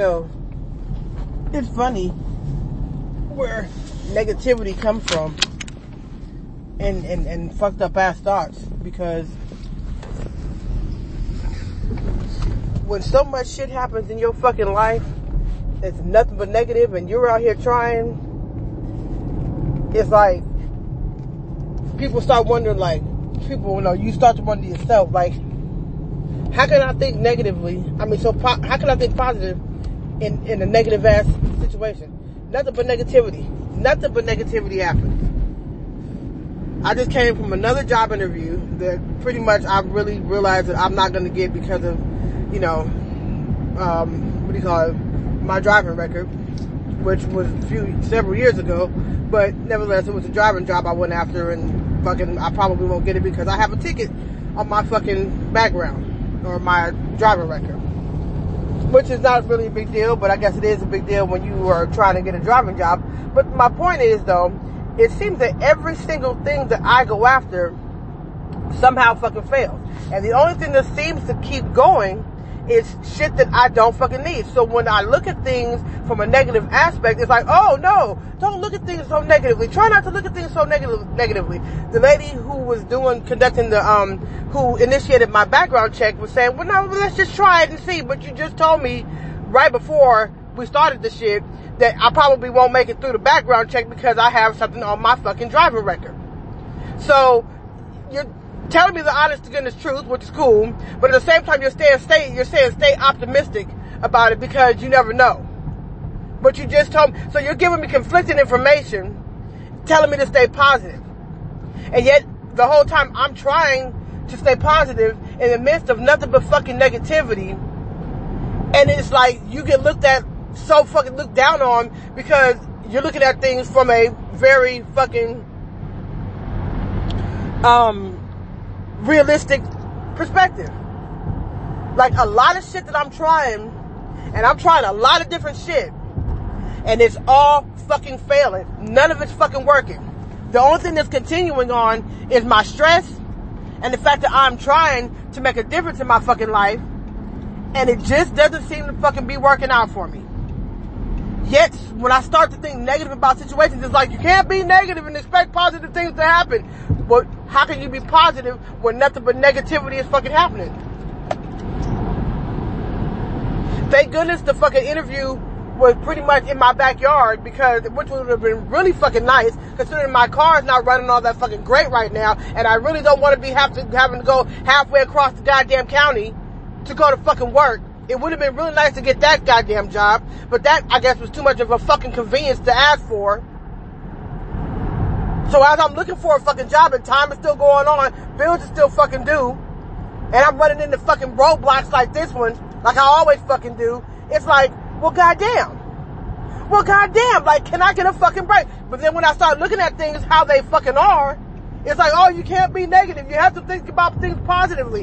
know, it's funny where negativity comes from and, and, and fucked up ass thoughts because when so much shit happens in your fucking life, it's nothing but negative and you're out here trying, it's like people start wondering like people you know you start to wonder yourself like how can I think negatively? I mean, so po- how can I think positive in in a negative ass situation? Nothing but negativity. Nothing but negativity happened. I just came from another job interview that pretty much I really realized that I'm not going to get because of, you know, um, what do you call it, my driving record, which was a few several years ago. But nevertheless, it was a driving job I went after, and fucking I probably won't get it because I have a ticket on my fucking background or my driving record. Which is not really a big deal, but I guess it is a big deal when you are trying to get a driving job. But my point is though, it seems that every single thing that I go after somehow fucking fails. And the only thing that seems to keep going is shit that I don't fucking need. So when I look at things from a negative aspect, it's like, oh no, don't look at things so negatively. Try not to look at things so negative, negatively. The lady who was doing, conducting the, um, who initiated my background check was saying, well no, let's just try it and see. But you just told me right before we started the shit that I probably won't make it through the background check because I have something on my fucking driving record. So you're telling me the honest to goodness truth, which is cool, but at the same time you're staying stay you're saying stay optimistic about it because you never know. But you just told me so you're giving me conflicting information, telling me to stay positive. And yet the whole time I'm trying to stay positive in the midst of nothing but fucking negativity. And it's like you get looked at so fucking looked down on because you're looking at things from a very fucking um realistic perspective. Like a lot of shit that I'm trying, and I'm trying a lot of different shit, and it's all fucking failing. None of it's fucking working. The only thing that's continuing on is my stress and the fact that I'm trying to make a difference in my fucking life, and it just doesn't seem to fucking be working out for me. Yet, when I start to think negative about situations, it's like you can't be negative and expect positive things to happen. But how can you be positive when nothing but negativity is fucking happening? Thank goodness the fucking interview was pretty much in my backyard because, which would have been really fucking nice considering my car is not running all that fucking great right now and I really don't want to be have to, having to go halfway across the goddamn county to go to fucking work. It would have been really nice to get that goddamn job, but that, I guess, was too much of a fucking convenience to ask for. So as I'm looking for a fucking job and time is still going on, bills are still fucking due, and I'm running into fucking roadblocks like this one, like I always fucking do, it's like, well goddamn. Well goddamn, like can I get a fucking break? But then when I start looking at things how they fucking are, it's like, oh, you can't be negative. You have to think about things positively.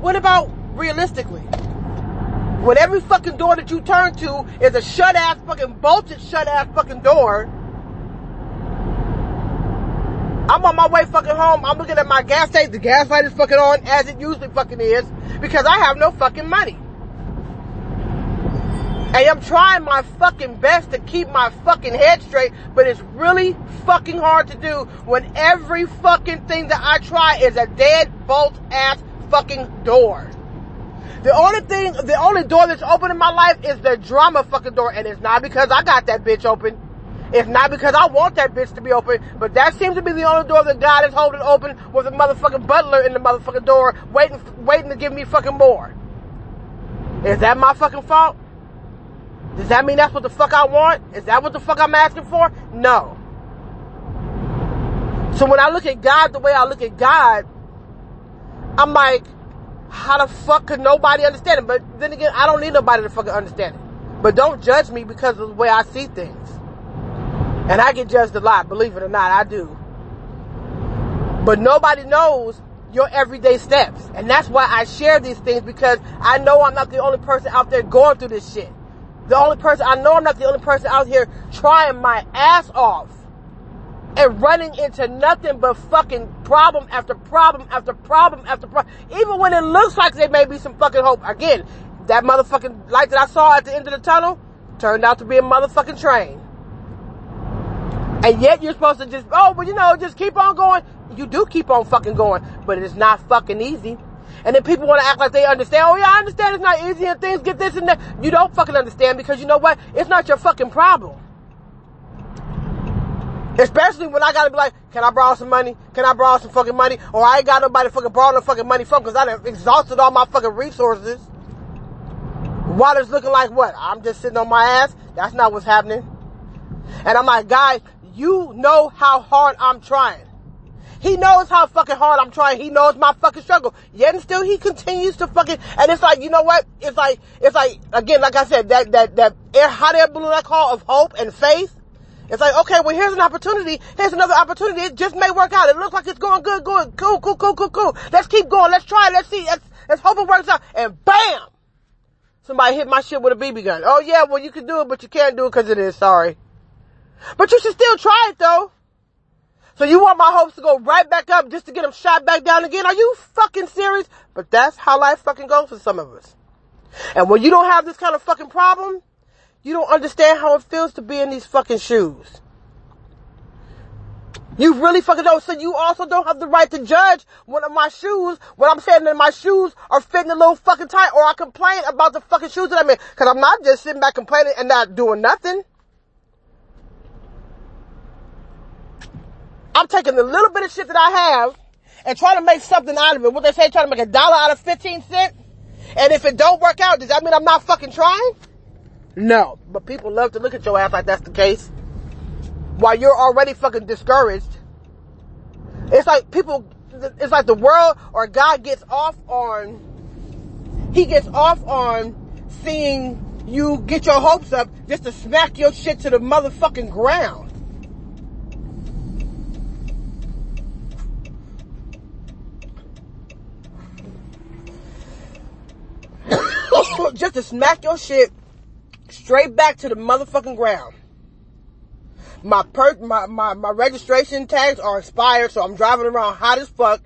What about realistically? When every fucking door that you turn to is a shut ass fucking bolted shut ass fucking door, I'm on my way fucking home. I'm looking at my gas tank. The gas light is fucking on as it usually fucking is because I have no fucking money. And I'm trying my fucking best to keep my fucking head straight, but it's really fucking hard to do when every fucking thing that I try is a dead bolt ass fucking door. The only thing, the only door that's open in my life is the drama fucking door, and it's not because I got that bitch open. It's not because I want that bitch to be open, but that seems to be the only door that God is holding open with a motherfucking butler in the motherfucking door waiting, waiting to give me fucking more. Is that my fucking fault? Does that mean that's what the fuck I want? Is that what the fuck I'm asking for? No. So when I look at God the way I look at God, I'm like, how the fuck could nobody understand it? But then again, I don't need nobody to fucking understand it. But don't judge me because of the way I see things. And I get judged a lot, believe it or not, I do. But nobody knows your everyday steps. And that's why I share these things because I know I'm not the only person out there going through this shit. The only person, I know I'm not the only person out here trying my ass off and running into nothing but fucking problem after problem after problem after problem. Even when it looks like there may be some fucking hope. Again, that motherfucking light that I saw at the end of the tunnel turned out to be a motherfucking train. And yet you're supposed to just, oh, well, you know, just keep on going. You do keep on fucking going, but it's not fucking easy. And then people want to act like they understand. Oh yeah, I understand it's not easy and things get this and that. You don't fucking understand because you know what? It's not your fucking problem. Especially when I gotta be like, can I borrow some money? Can I borrow some fucking money? Or I ain't got nobody fucking borrow no fucking money from because I done exhausted all my fucking resources. It's looking like what? I'm just sitting on my ass? That's not what's happening. And I'm like, guys, you know how hard I'm trying. He knows how fucking hard I'm trying. He knows my fucking struggle. Yet and still he continues to fucking, and it's like, you know what? It's like, it's like, again, like I said, that, that, that air, hot air balloon I call of hope and faith. It's like, okay, well here's an opportunity. Here's another opportunity. It just may work out. It looks like it's going good, good, cool, cool, cool, cool, cool. Let's keep going. Let's try it. Let's see. Let's, let's hope it works out. And bam! Somebody hit my shit with a BB gun. Oh yeah, well you can do it, but you can't do it because it is. Sorry. But you should still try it though. So you want my hopes to go right back up just to get them shot back down again? Are you fucking serious? But that's how life fucking goes for some of us. And when you don't have this kind of fucking problem, you don't understand how it feels to be in these fucking shoes. You really fucking don't. So you also don't have the right to judge one of my shoes when I'm saying that my shoes are fitting a little fucking tight or I complain about the fucking shoes that I'm in. Cause I'm not just sitting back complaining and not doing nothing. I'm taking the little bit of shit that I have and trying to make something out of it. What they say, trying to make a dollar out of 15 cents. And if it don't work out, does that mean I'm not fucking trying? No. But people love to look at your ass like that's the case. While you're already fucking discouraged. It's like people, it's like the world or God gets off on, he gets off on seeing you get your hopes up just to smack your shit to the motherfucking ground. just to smack your shit straight back to the motherfucking ground. My per my, my, my registration tags are expired, so I'm driving around hot as fuck.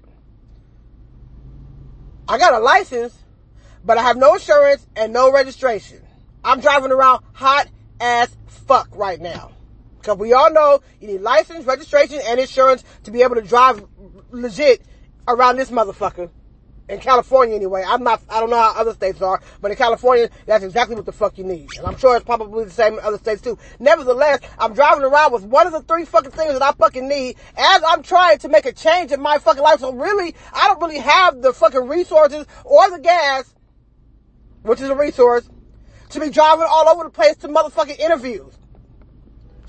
I got a license, but I have no insurance and no registration. I'm driving around hot as fuck right now. Cause we all know you need license, registration, and insurance to be able to drive legit around this motherfucker in California anyway. I'm not, I don't know how other states are, but in California, that's exactly what the fuck you need. And I'm sure it's probably the same in other states too. Nevertheless, I'm driving around with one of the three fucking things that I fucking need as I'm trying to make a change in my fucking life. So really, I don't really have the fucking resources or the gas, which is a resource, to be driving all over the place to motherfucking interviews.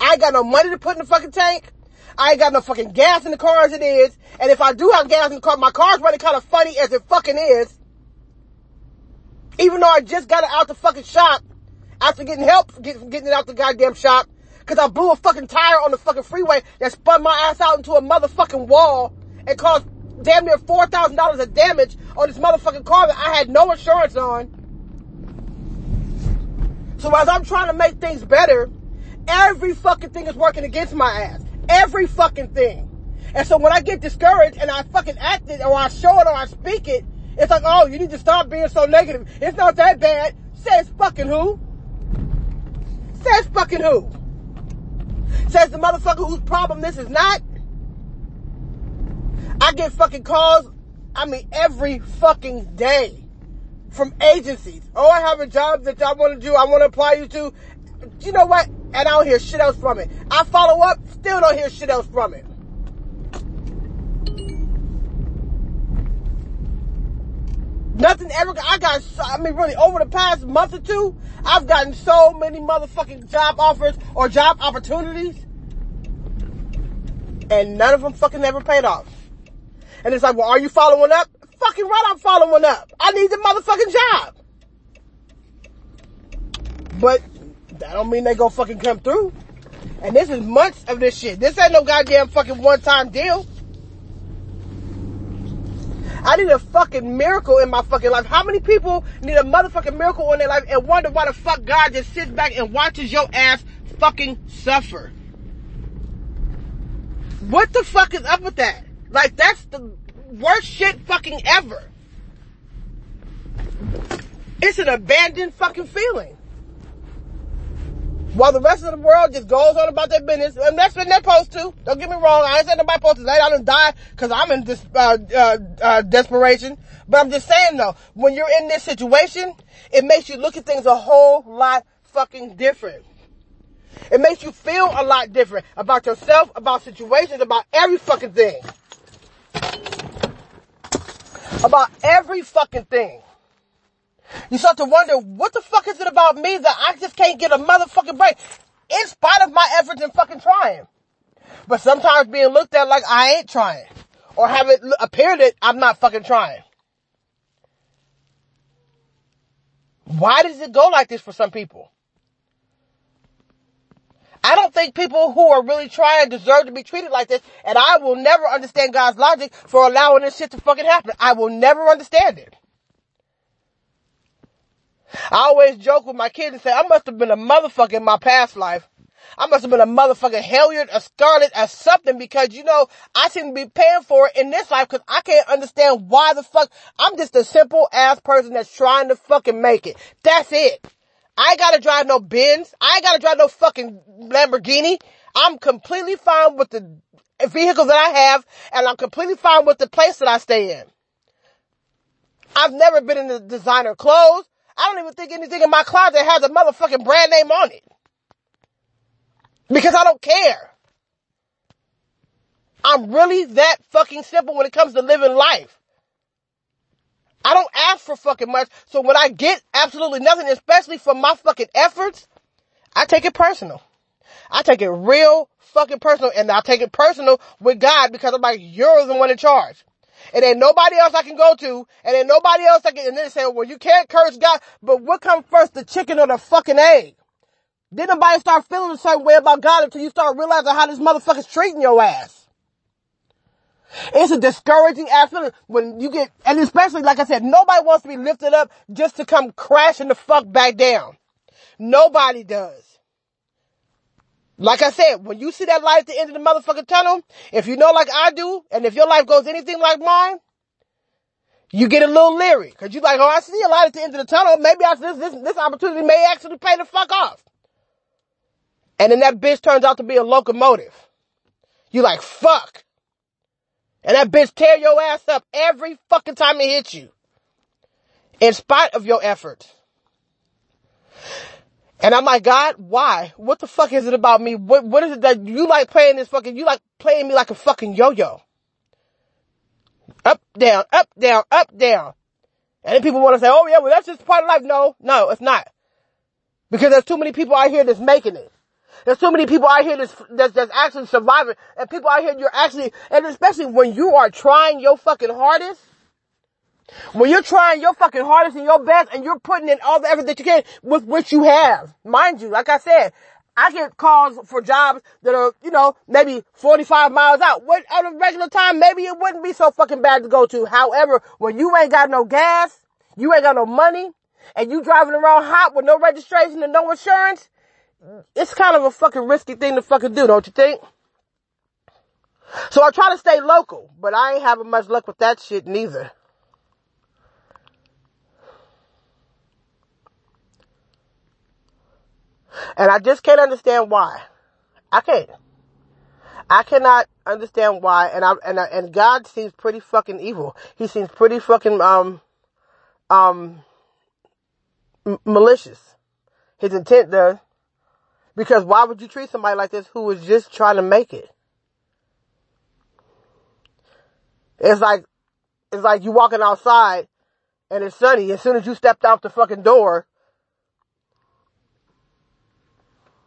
I ain't got no money to put in the fucking tank. I ain't got no fucking gas in the car as it is. And if I do have gas in the car, my car's running kind of funny as it fucking is. Even though I just got it out the fucking shop after getting help getting, getting it out the goddamn shop. Cause I blew a fucking tire on the fucking freeway that spun my ass out into a motherfucking wall and caused damn near $4,000 of damage on this motherfucking car that I had no insurance on. So as I'm trying to make things better, every fucking thing is working against my ass. Every fucking thing. And so when I get discouraged and I fucking act it or I show it or I speak it, it's like, oh, you need to stop being so negative. It's not that bad. Says fucking who? Says fucking who? Says the motherfucker whose problem this is not. I get fucking calls, I mean, every fucking day from agencies. Oh, I have a job that I want to do. I want to apply you to. You know what? and I don't hear shit else from it. I follow up, still don't hear shit else from it. Nothing ever, I got, I mean, really, over the past month or two, I've gotten so many motherfucking job offers or job opportunities. And none of them fucking ever paid off. And it's like, well, are you following up? Fucking right, I'm following up. I need the motherfucking job. But that don't mean they gonna fucking come through. And this is months of this shit. This ain't no goddamn fucking one time deal. I need a fucking miracle in my fucking life. How many people need a motherfucking miracle in their life and wonder why the fuck God just sits back and watches your ass fucking suffer? What the fuck is up with that? Like that's the worst shit fucking ever. It's an abandoned fucking feeling. While the rest of the world just goes on about their business, and that's what they're supposed to. Don't get me wrong. I ain't saying nobody supposed to lay down and die because I'm in this, uh, uh, uh, desperation. But I'm just saying though, when you're in this situation, it makes you look at things a whole lot fucking different. It makes you feel a lot different about yourself, about situations, about every fucking thing. About every fucking thing. You start to wonder, what the fuck is it about me that I just can't get a motherfucking break? In spite of my efforts and fucking trying. But sometimes being looked at like I ain't trying. Or have it appear that I'm not fucking trying. Why does it go like this for some people? I don't think people who are really trying deserve to be treated like this, and I will never understand God's logic for allowing this shit to fucking happen. I will never understand it. I always joke with my kids and say, I must have been a motherfucker in my past life. I must have been a motherfucking Hilliard, a Scarlet, or something because, you know, I to be paying for it in this life because I can't understand why the fuck, I'm just a simple ass person that's trying to fucking make it. That's it. I ain't gotta drive no Benz. I ain't gotta drive no fucking Lamborghini. I'm completely fine with the vehicle that I have and I'm completely fine with the place that I stay in. I've never been in the designer clothes. I don't even think anything in my closet has a motherfucking brand name on it. Because I don't care. I'm really that fucking simple when it comes to living life. I don't ask for fucking much. So when I get absolutely nothing, especially for my fucking efforts, I take it personal. I take it real fucking personal and I take it personal with God because I'm like, you're the one in charge. And ain't nobody else I can go to, and ain't nobody else I can, and then they say, well, you can't curse God, but what comes first, the chicken or the fucking egg? Then nobody start feeling a certain way about God until you start realizing how this motherfucker's treating your ass. It's a discouraging ass feeling when you get, and especially, like I said, nobody wants to be lifted up just to come crashing the fuck back down. Nobody does. Like I said, when you see that light at the end of the motherfucking tunnel, if you know like I do, and if your life goes anything like mine, you get a little leery. Cause you're like, oh, I see a light at the end of the tunnel. Maybe this, this, this opportunity may actually pay the fuck off. And then that bitch turns out to be a locomotive. You're like, fuck. And that bitch tear your ass up every fucking time it hits you. In spite of your efforts. And I'm like, God, why? What the fuck is it about me? What, what is it that you like playing this fucking, you like playing me like a fucking yo-yo? Up, down, up, down, up, down. And then people want to say, oh yeah, well that's just part of life. No, no, it's not. Because there's too many people out here that's making it. There's so many people out here that's, that's, that's actually surviving and people out here you're actually, and especially when you are trying your fucking hardest, when you're trying your fucking hardest and your best and you're putting in all the effort that you can with what you have. Mind you, like I said, I get calls for jobs that are, you know, maybe 45 miles out. What at a regular time, maybe it wouldn't be so fucking bad to go to. However, when you ain't got no gas, you ain't got no money, and you driving around hot with no registration and no insurance, it's kind of a fucking risky thing to fucking do, don't you think? So I try to stay local, but I ain't having much luck with that shit neither. And I just can't understand why. I can't. I cannot understand why. And I and and God seems pretty fucking evil. He seems pretty fucking um um m- malicious. His intent does. Because why would you treat somebody like this who was just trying to make it? It's like, it's like you walking outside and it's sunny. As soon as you stepped out the fucking door,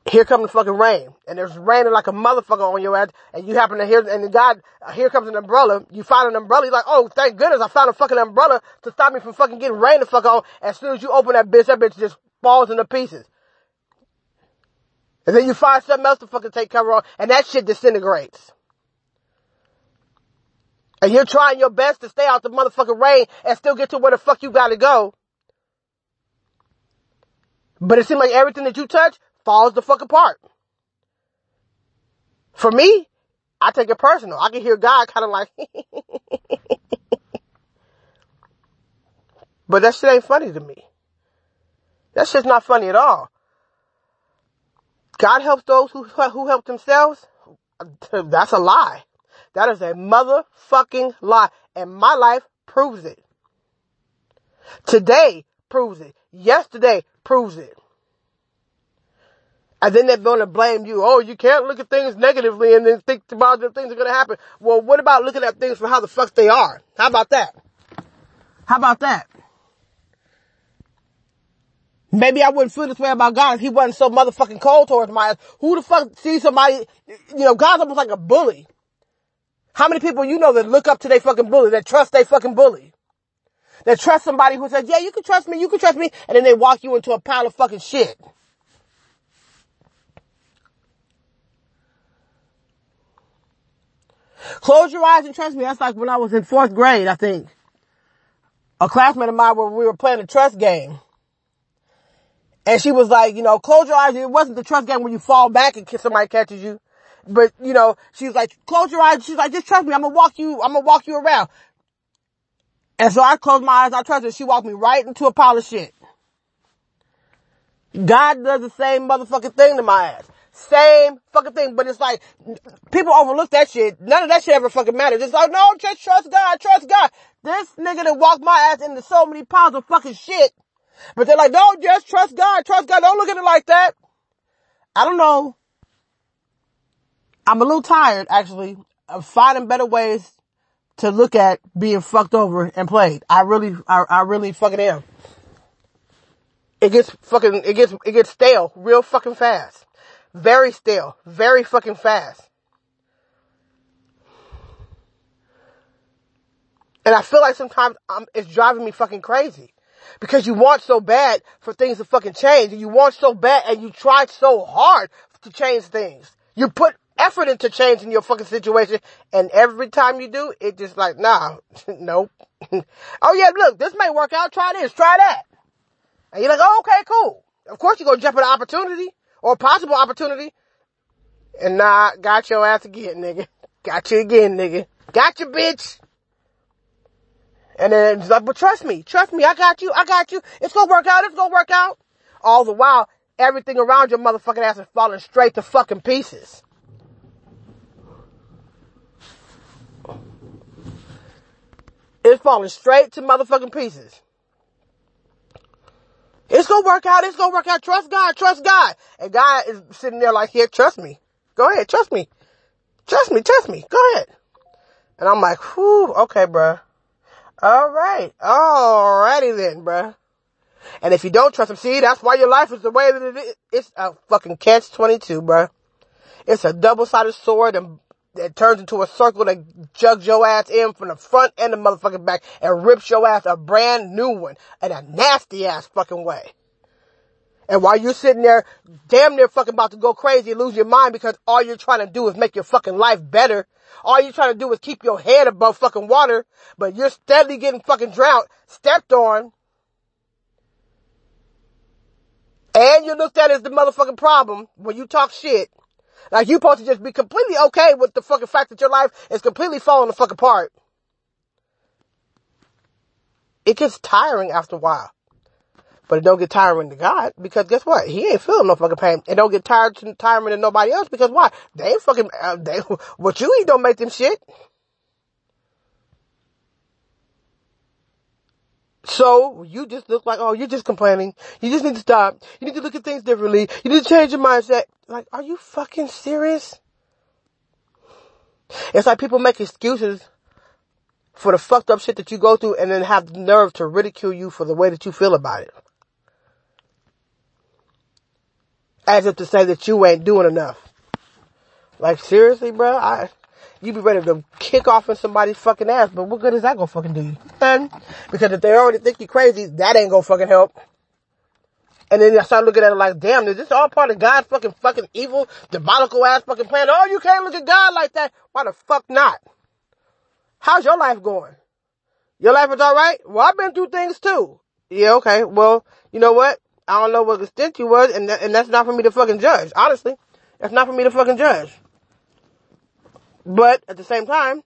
here comes the fucking rain. And there's raining like a motherfucker on your ass. And you happen to hear, and the God, here comes an umbrella. You find an umbrella. You're like, oh, thank goodness I found a fucking umbrella to stop me from fucking getting rain the fuck on. As soon as you open that bitch, that bitch just falls into pieces. And then you find something else to fucking take cover on, and that shit disintegrates. And you're trying your best to stay out the motherfucking rain and still get to where the fuck you gotta go. But it seems like everything that you touch falls the fuck apart. For me, I take it personal. I can hear God kind of like, but that shit ain't funny to me. That shit's not funny at all. God helps those who, who help themselves. That's a lie. That is a motherfucking lie. And my life proves it. Today proves it. Yesterday proves it. And then they're going to blame you. Oh, you can't look at things negatively and then think about the things are going to happen. Well, what about looking at things for how the fuck they are? How about that? How about that? Maybe I wouldn't feel this way about God if he wasn't so motherfucking cold towards my ass. Who the fuck sees somebody, you know, God's almost like a bully. How many people you know that look up to their fucking bully, that trust their fucking bully? That trust somebody who says, yeah, you can trust me, you can trust me, and then they walk you into a pile of fucking shit. Close your eyes and trust me. That's like when I was in fourth grade, I think. A classmate of mine where we were playing a trust game. And she was like, you know, close your eyes. It wasn't the trust game where you fall back and somebody catches you. But, you know, she was like, close your eyes. She's like, just trust me. I'm gonna walk you, I'm gonna walk you around. And so I closed my eyes. I trust her. She walked me right into a pile of shit. God does the same motherfucking thing to my ass. Same fucking thing, but it's like, people overlook that shit. None of that shit ever fucking matters. It's like, no, just trust God, trust God. This nigga that walked my ass into so many piles of fucking shit. But they're like, no, just trust God, trust God. Don't look at it like that. I don't know. I'm a little tired, actually, of finding better ways to look at being fucked over and played. I really, I, I really fucking am. It gets fucking, it gets, it gets stale real fucking fast. Very stale. Very fucking fast. And I feel like sometimes I'm, it's driving me fucking crazy. Because you want so bad for things to fucking change. And you want so bad and you try so hard to change things. You put effort into changing your fucking situation. And every time you do, it just like, nah, nope. oh yeah, look, this may work out. Try this, try that. And you're like, oh, okay, cool. Of course you're going to jump at an opportunity or possible opportunity. And nah, got your ass again, nigga. Got you again, nigga. Got you, bitch. And then it's like, but trust me, trust me, I got you, I got you. It's gonna work out, it's gonna work out. All the while, everything around your motherfucking ass is falling straight to fucking pieces. It's falling straight to motherfucking pieces. It's gonna work out. It's gonna work out. Trust God. Trust God. And God is sitting there like, here, trust me. Go ahead. Trust me. Trust me. Trust me. Go ahead. And I'm like, whew, okay, bruh. All right. All righty then, bruh. And if you don't trust him, see, that's why your life is the way that it is. It's a fucking catch 22, bruh. It's a double-sided sword and it turns into a circle that jugs your ass in from the front and the motherfucking back and rips your ass a brand new one in a nasty ass fucking way. And while you're sitting there damn near fucking about to go crazy and lose your mind because all you're trying to do is make your fucking life better. All you're trying to do is keep your head above fucking water, but you're steadily getting fucking drowned, stepped on. And you're looked at as the motherfucking problem when you talk shit like you supposed to just be completely okay with the fucking fact that your life is completely falling the fuck apart. It gets tiring after a while. But it don't get tiring to God because guess what? He ain't feeling no fucking pain. It don't get tired to, tiring to nobody else because why? They ain't fucking, uh, they, what you eat don't make them shit. So you just look like, oh, you're just complaining. You just need to stop. You need to look at things differently. You need to change your mindset. Like, are you fucking serious? It's like people make excuses for the fucked up shit that you go through and then have the nerve to ridicule you for the way that you feel about it. As if to say that you ain't doing enough. Like seriously, bro, I, you be ready to kick off in somebody's fucking ass, but what good is that gonna fucking do you? None. Because if they already think you crazy, that ain't gonna fucking help. And then I start looking at it like, damn, is this all part of God's fucking fucking evil, diabolical ass fucking plan? Oh, you can't look at God like that. Why the fuck not? How's your life going? Your life is alright? Well, I've been through things too. Yeah, okay. Well, you know what? I don't know what extent you was, and, th- and that's not for me to fucking judge. Honestly, that's not for me to fucking judge. But at the same time,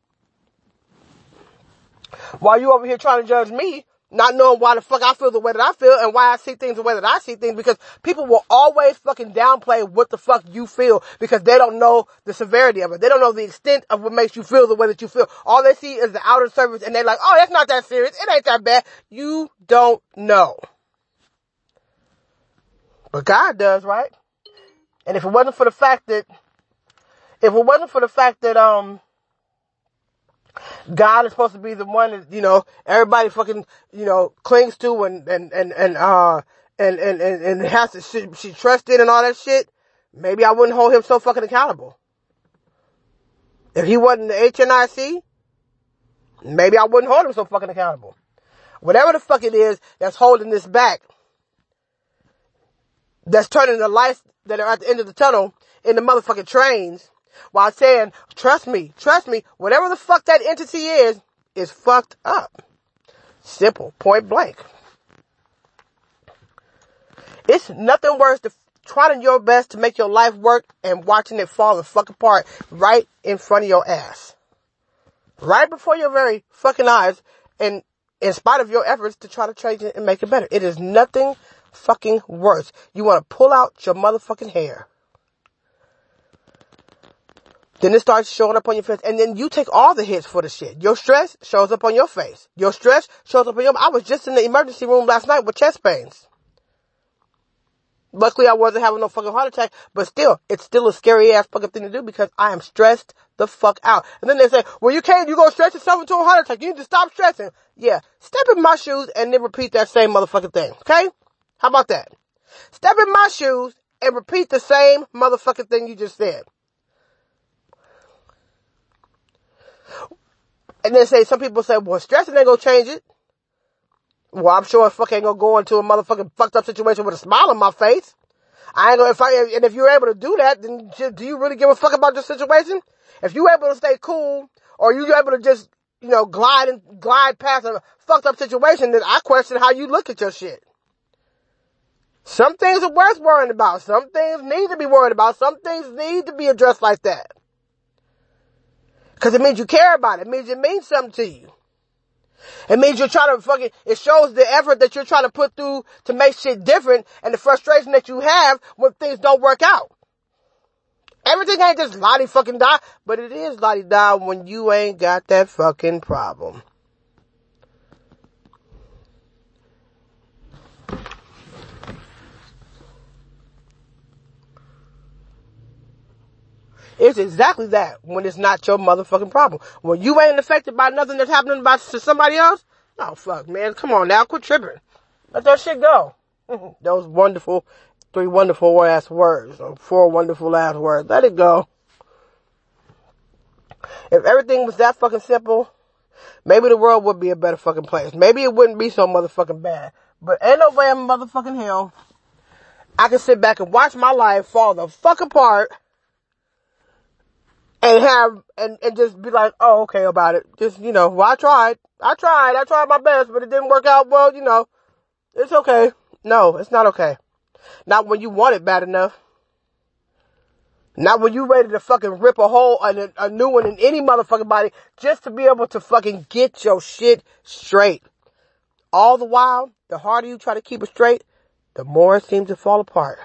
while you over here trying to judge me not knowing why the fuck I feel the way that I feel and why I see things the way that I see things because people will always fucking downplay what the fuck you feel because they don't know the severity of it. They don't know the extent of what makes you feel the way that you feel. All they see is the outer surface and they're like, oh, that's not that serious. It ain't that bad. You don't know. But God does, right? And if it wasn't for the fact that, if it wasn't for the fact that, um, God is supposed to be the one that, you know, everybody fucking, you know, clings to and, and, and, and, uh, and, and, and, and has to, she, she trusts in and all that shit. Maybe I wouldn't hold him so fucking accountable. If he wasn't the HNIC, maybe I wouldn't hold him so fucking accountable. Whatever the fuck it is that's holding this back, that's turning the lights that are at the end of the tunnel into motherfucking trains, while saying, trust me, trust me, whatever the fuck that entity is, is fucked up. Simple, point blank. It's nothing worse than trying your best to make your life work and watching it fall the fuck apart right in front of your ass. Right before your very fucking eyes and in spite of your efforts to try to change it and make it better. It is nothing fucking worse. You want to pull out your motherfucking hair then it starts showing up on your face and then you take all the hits for the shit. Your stress shows up on your face. Your stress shows up on your, I was just in the emergency room last night with chest pains. Luckily I wasn't having no fucking heart attack, but still, it's still a scary ass fucking thing to do because I am stressed the fuck out. And then they say, well you can't, you gonna stress yourself into a heart attack. You need to stop stressing. Yeah. Step in my shoes and then repeat that same motherfucking thing. Okay? How about that? Step in my shoes and repeat the same motherfucking thing you just said. And they say, some people say, well, stressing ain't gonna change it. Well, I'm sure if fuck ain't gonna go into a motherfucking fucked up situation with a smile on my face. I ain't gonna, if I, and if you're able to do that, then do you really give a fuck about your situation? If you're able to stay cool, or you're able to just, you know, glide and glide past a fucked up situation, then I question how you look at your shit. Some things are worth worrying about. Some things need to be worried about. Some things need to be addressed like that. Cause it means you care about it. It means it means something to you. It means you're trying to fucking, it shows the effort that you're trying to put through to make shit different and the frustration that you have when things don't work out. Everything ain't just lottie fucking die, but it is lottie die when you ain't got that fucking problem. It's exactly that when it's not your motherfucking problem. When you ain't affected by nothing that's happening about to somebody else, oh fuck man, come on now, quit tripping. Let that shit go. Those wonderful, three wonderful ass words, or four wonderful ass words. Let it go. If everything was that fucking simple, maybe the world would be a better fucking place. Maybe it wouldn't be so motherfucking bad. But ain't no way in motherfucking hell I can sit back and watch my life fall the fuck apart and have and, and just be like, oh, okay about it. Just you know, well, I tried, I tried, I tried my best, but it didn't work out. Well, you know, it's okay. No, it's not okay. Not when you want it bad enough. Not when you ready to fucking rip a hole a, a new one in any motherfucking body just to be able to fucking get your shit straight. All the while, the harder you try to keep it straight, the more it seems to fall apart.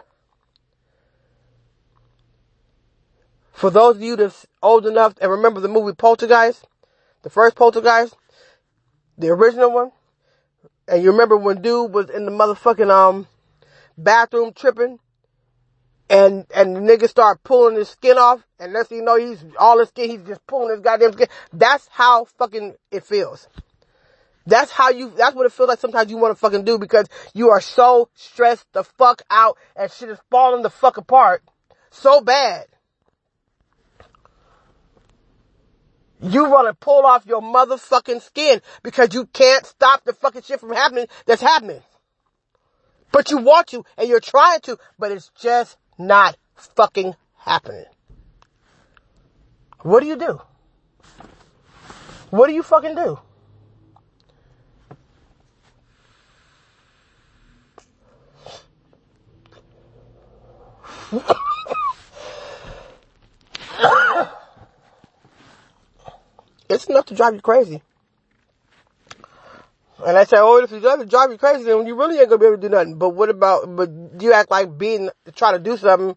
For those of you that's old enough and remember the movie Poltergeist, the first Poltergeist, the original one, and you remember when dude was in the motherfucking um bathroom tripping, and and the nigga start pulling his skin off, and thing you know he's all his skin, he's just pulling his goddamn skin. That's how fucking it feels. That's how you, that's what it feels like sometimes you want to fucking do because you are so stressed the fuck out and shit is falling the fuck apart so bad. You want to pull off your motherfucking skin because you can't stop the fucking shit from happening that's happening. But you want to and you're trying to, but it's just not fucking happening. What do you do? What do you fucking do? It's enough to drive you crazy. And I say, oh, if you drive, drive you crazy, then you really ain't gonna be able to do nothing. But what about, but do you act like being, try to do something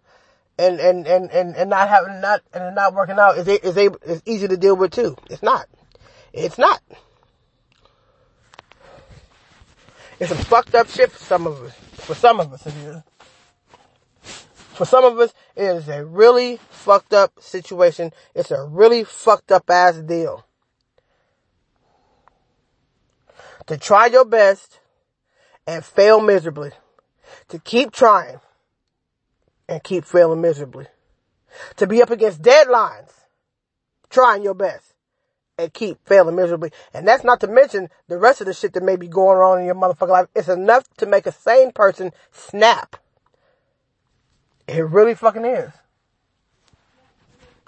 and, and, and, and, and not having, not, and not working out is, is able, is easy to deal with too. It's not. It's not. It's some fucked up shit for some of us. For some of us it is. For some of us, it is a really fucked up situation. It's a really fucked up ass deal. To try your best and fail miserably. To keep trying and keep failing miserably. To be up against deadlines, trying your best and keep failing miserably. And that's not to mention the rest of the shit that may be going on in your motherfucking life. It's enough to make a sane person snap. It really fucking is.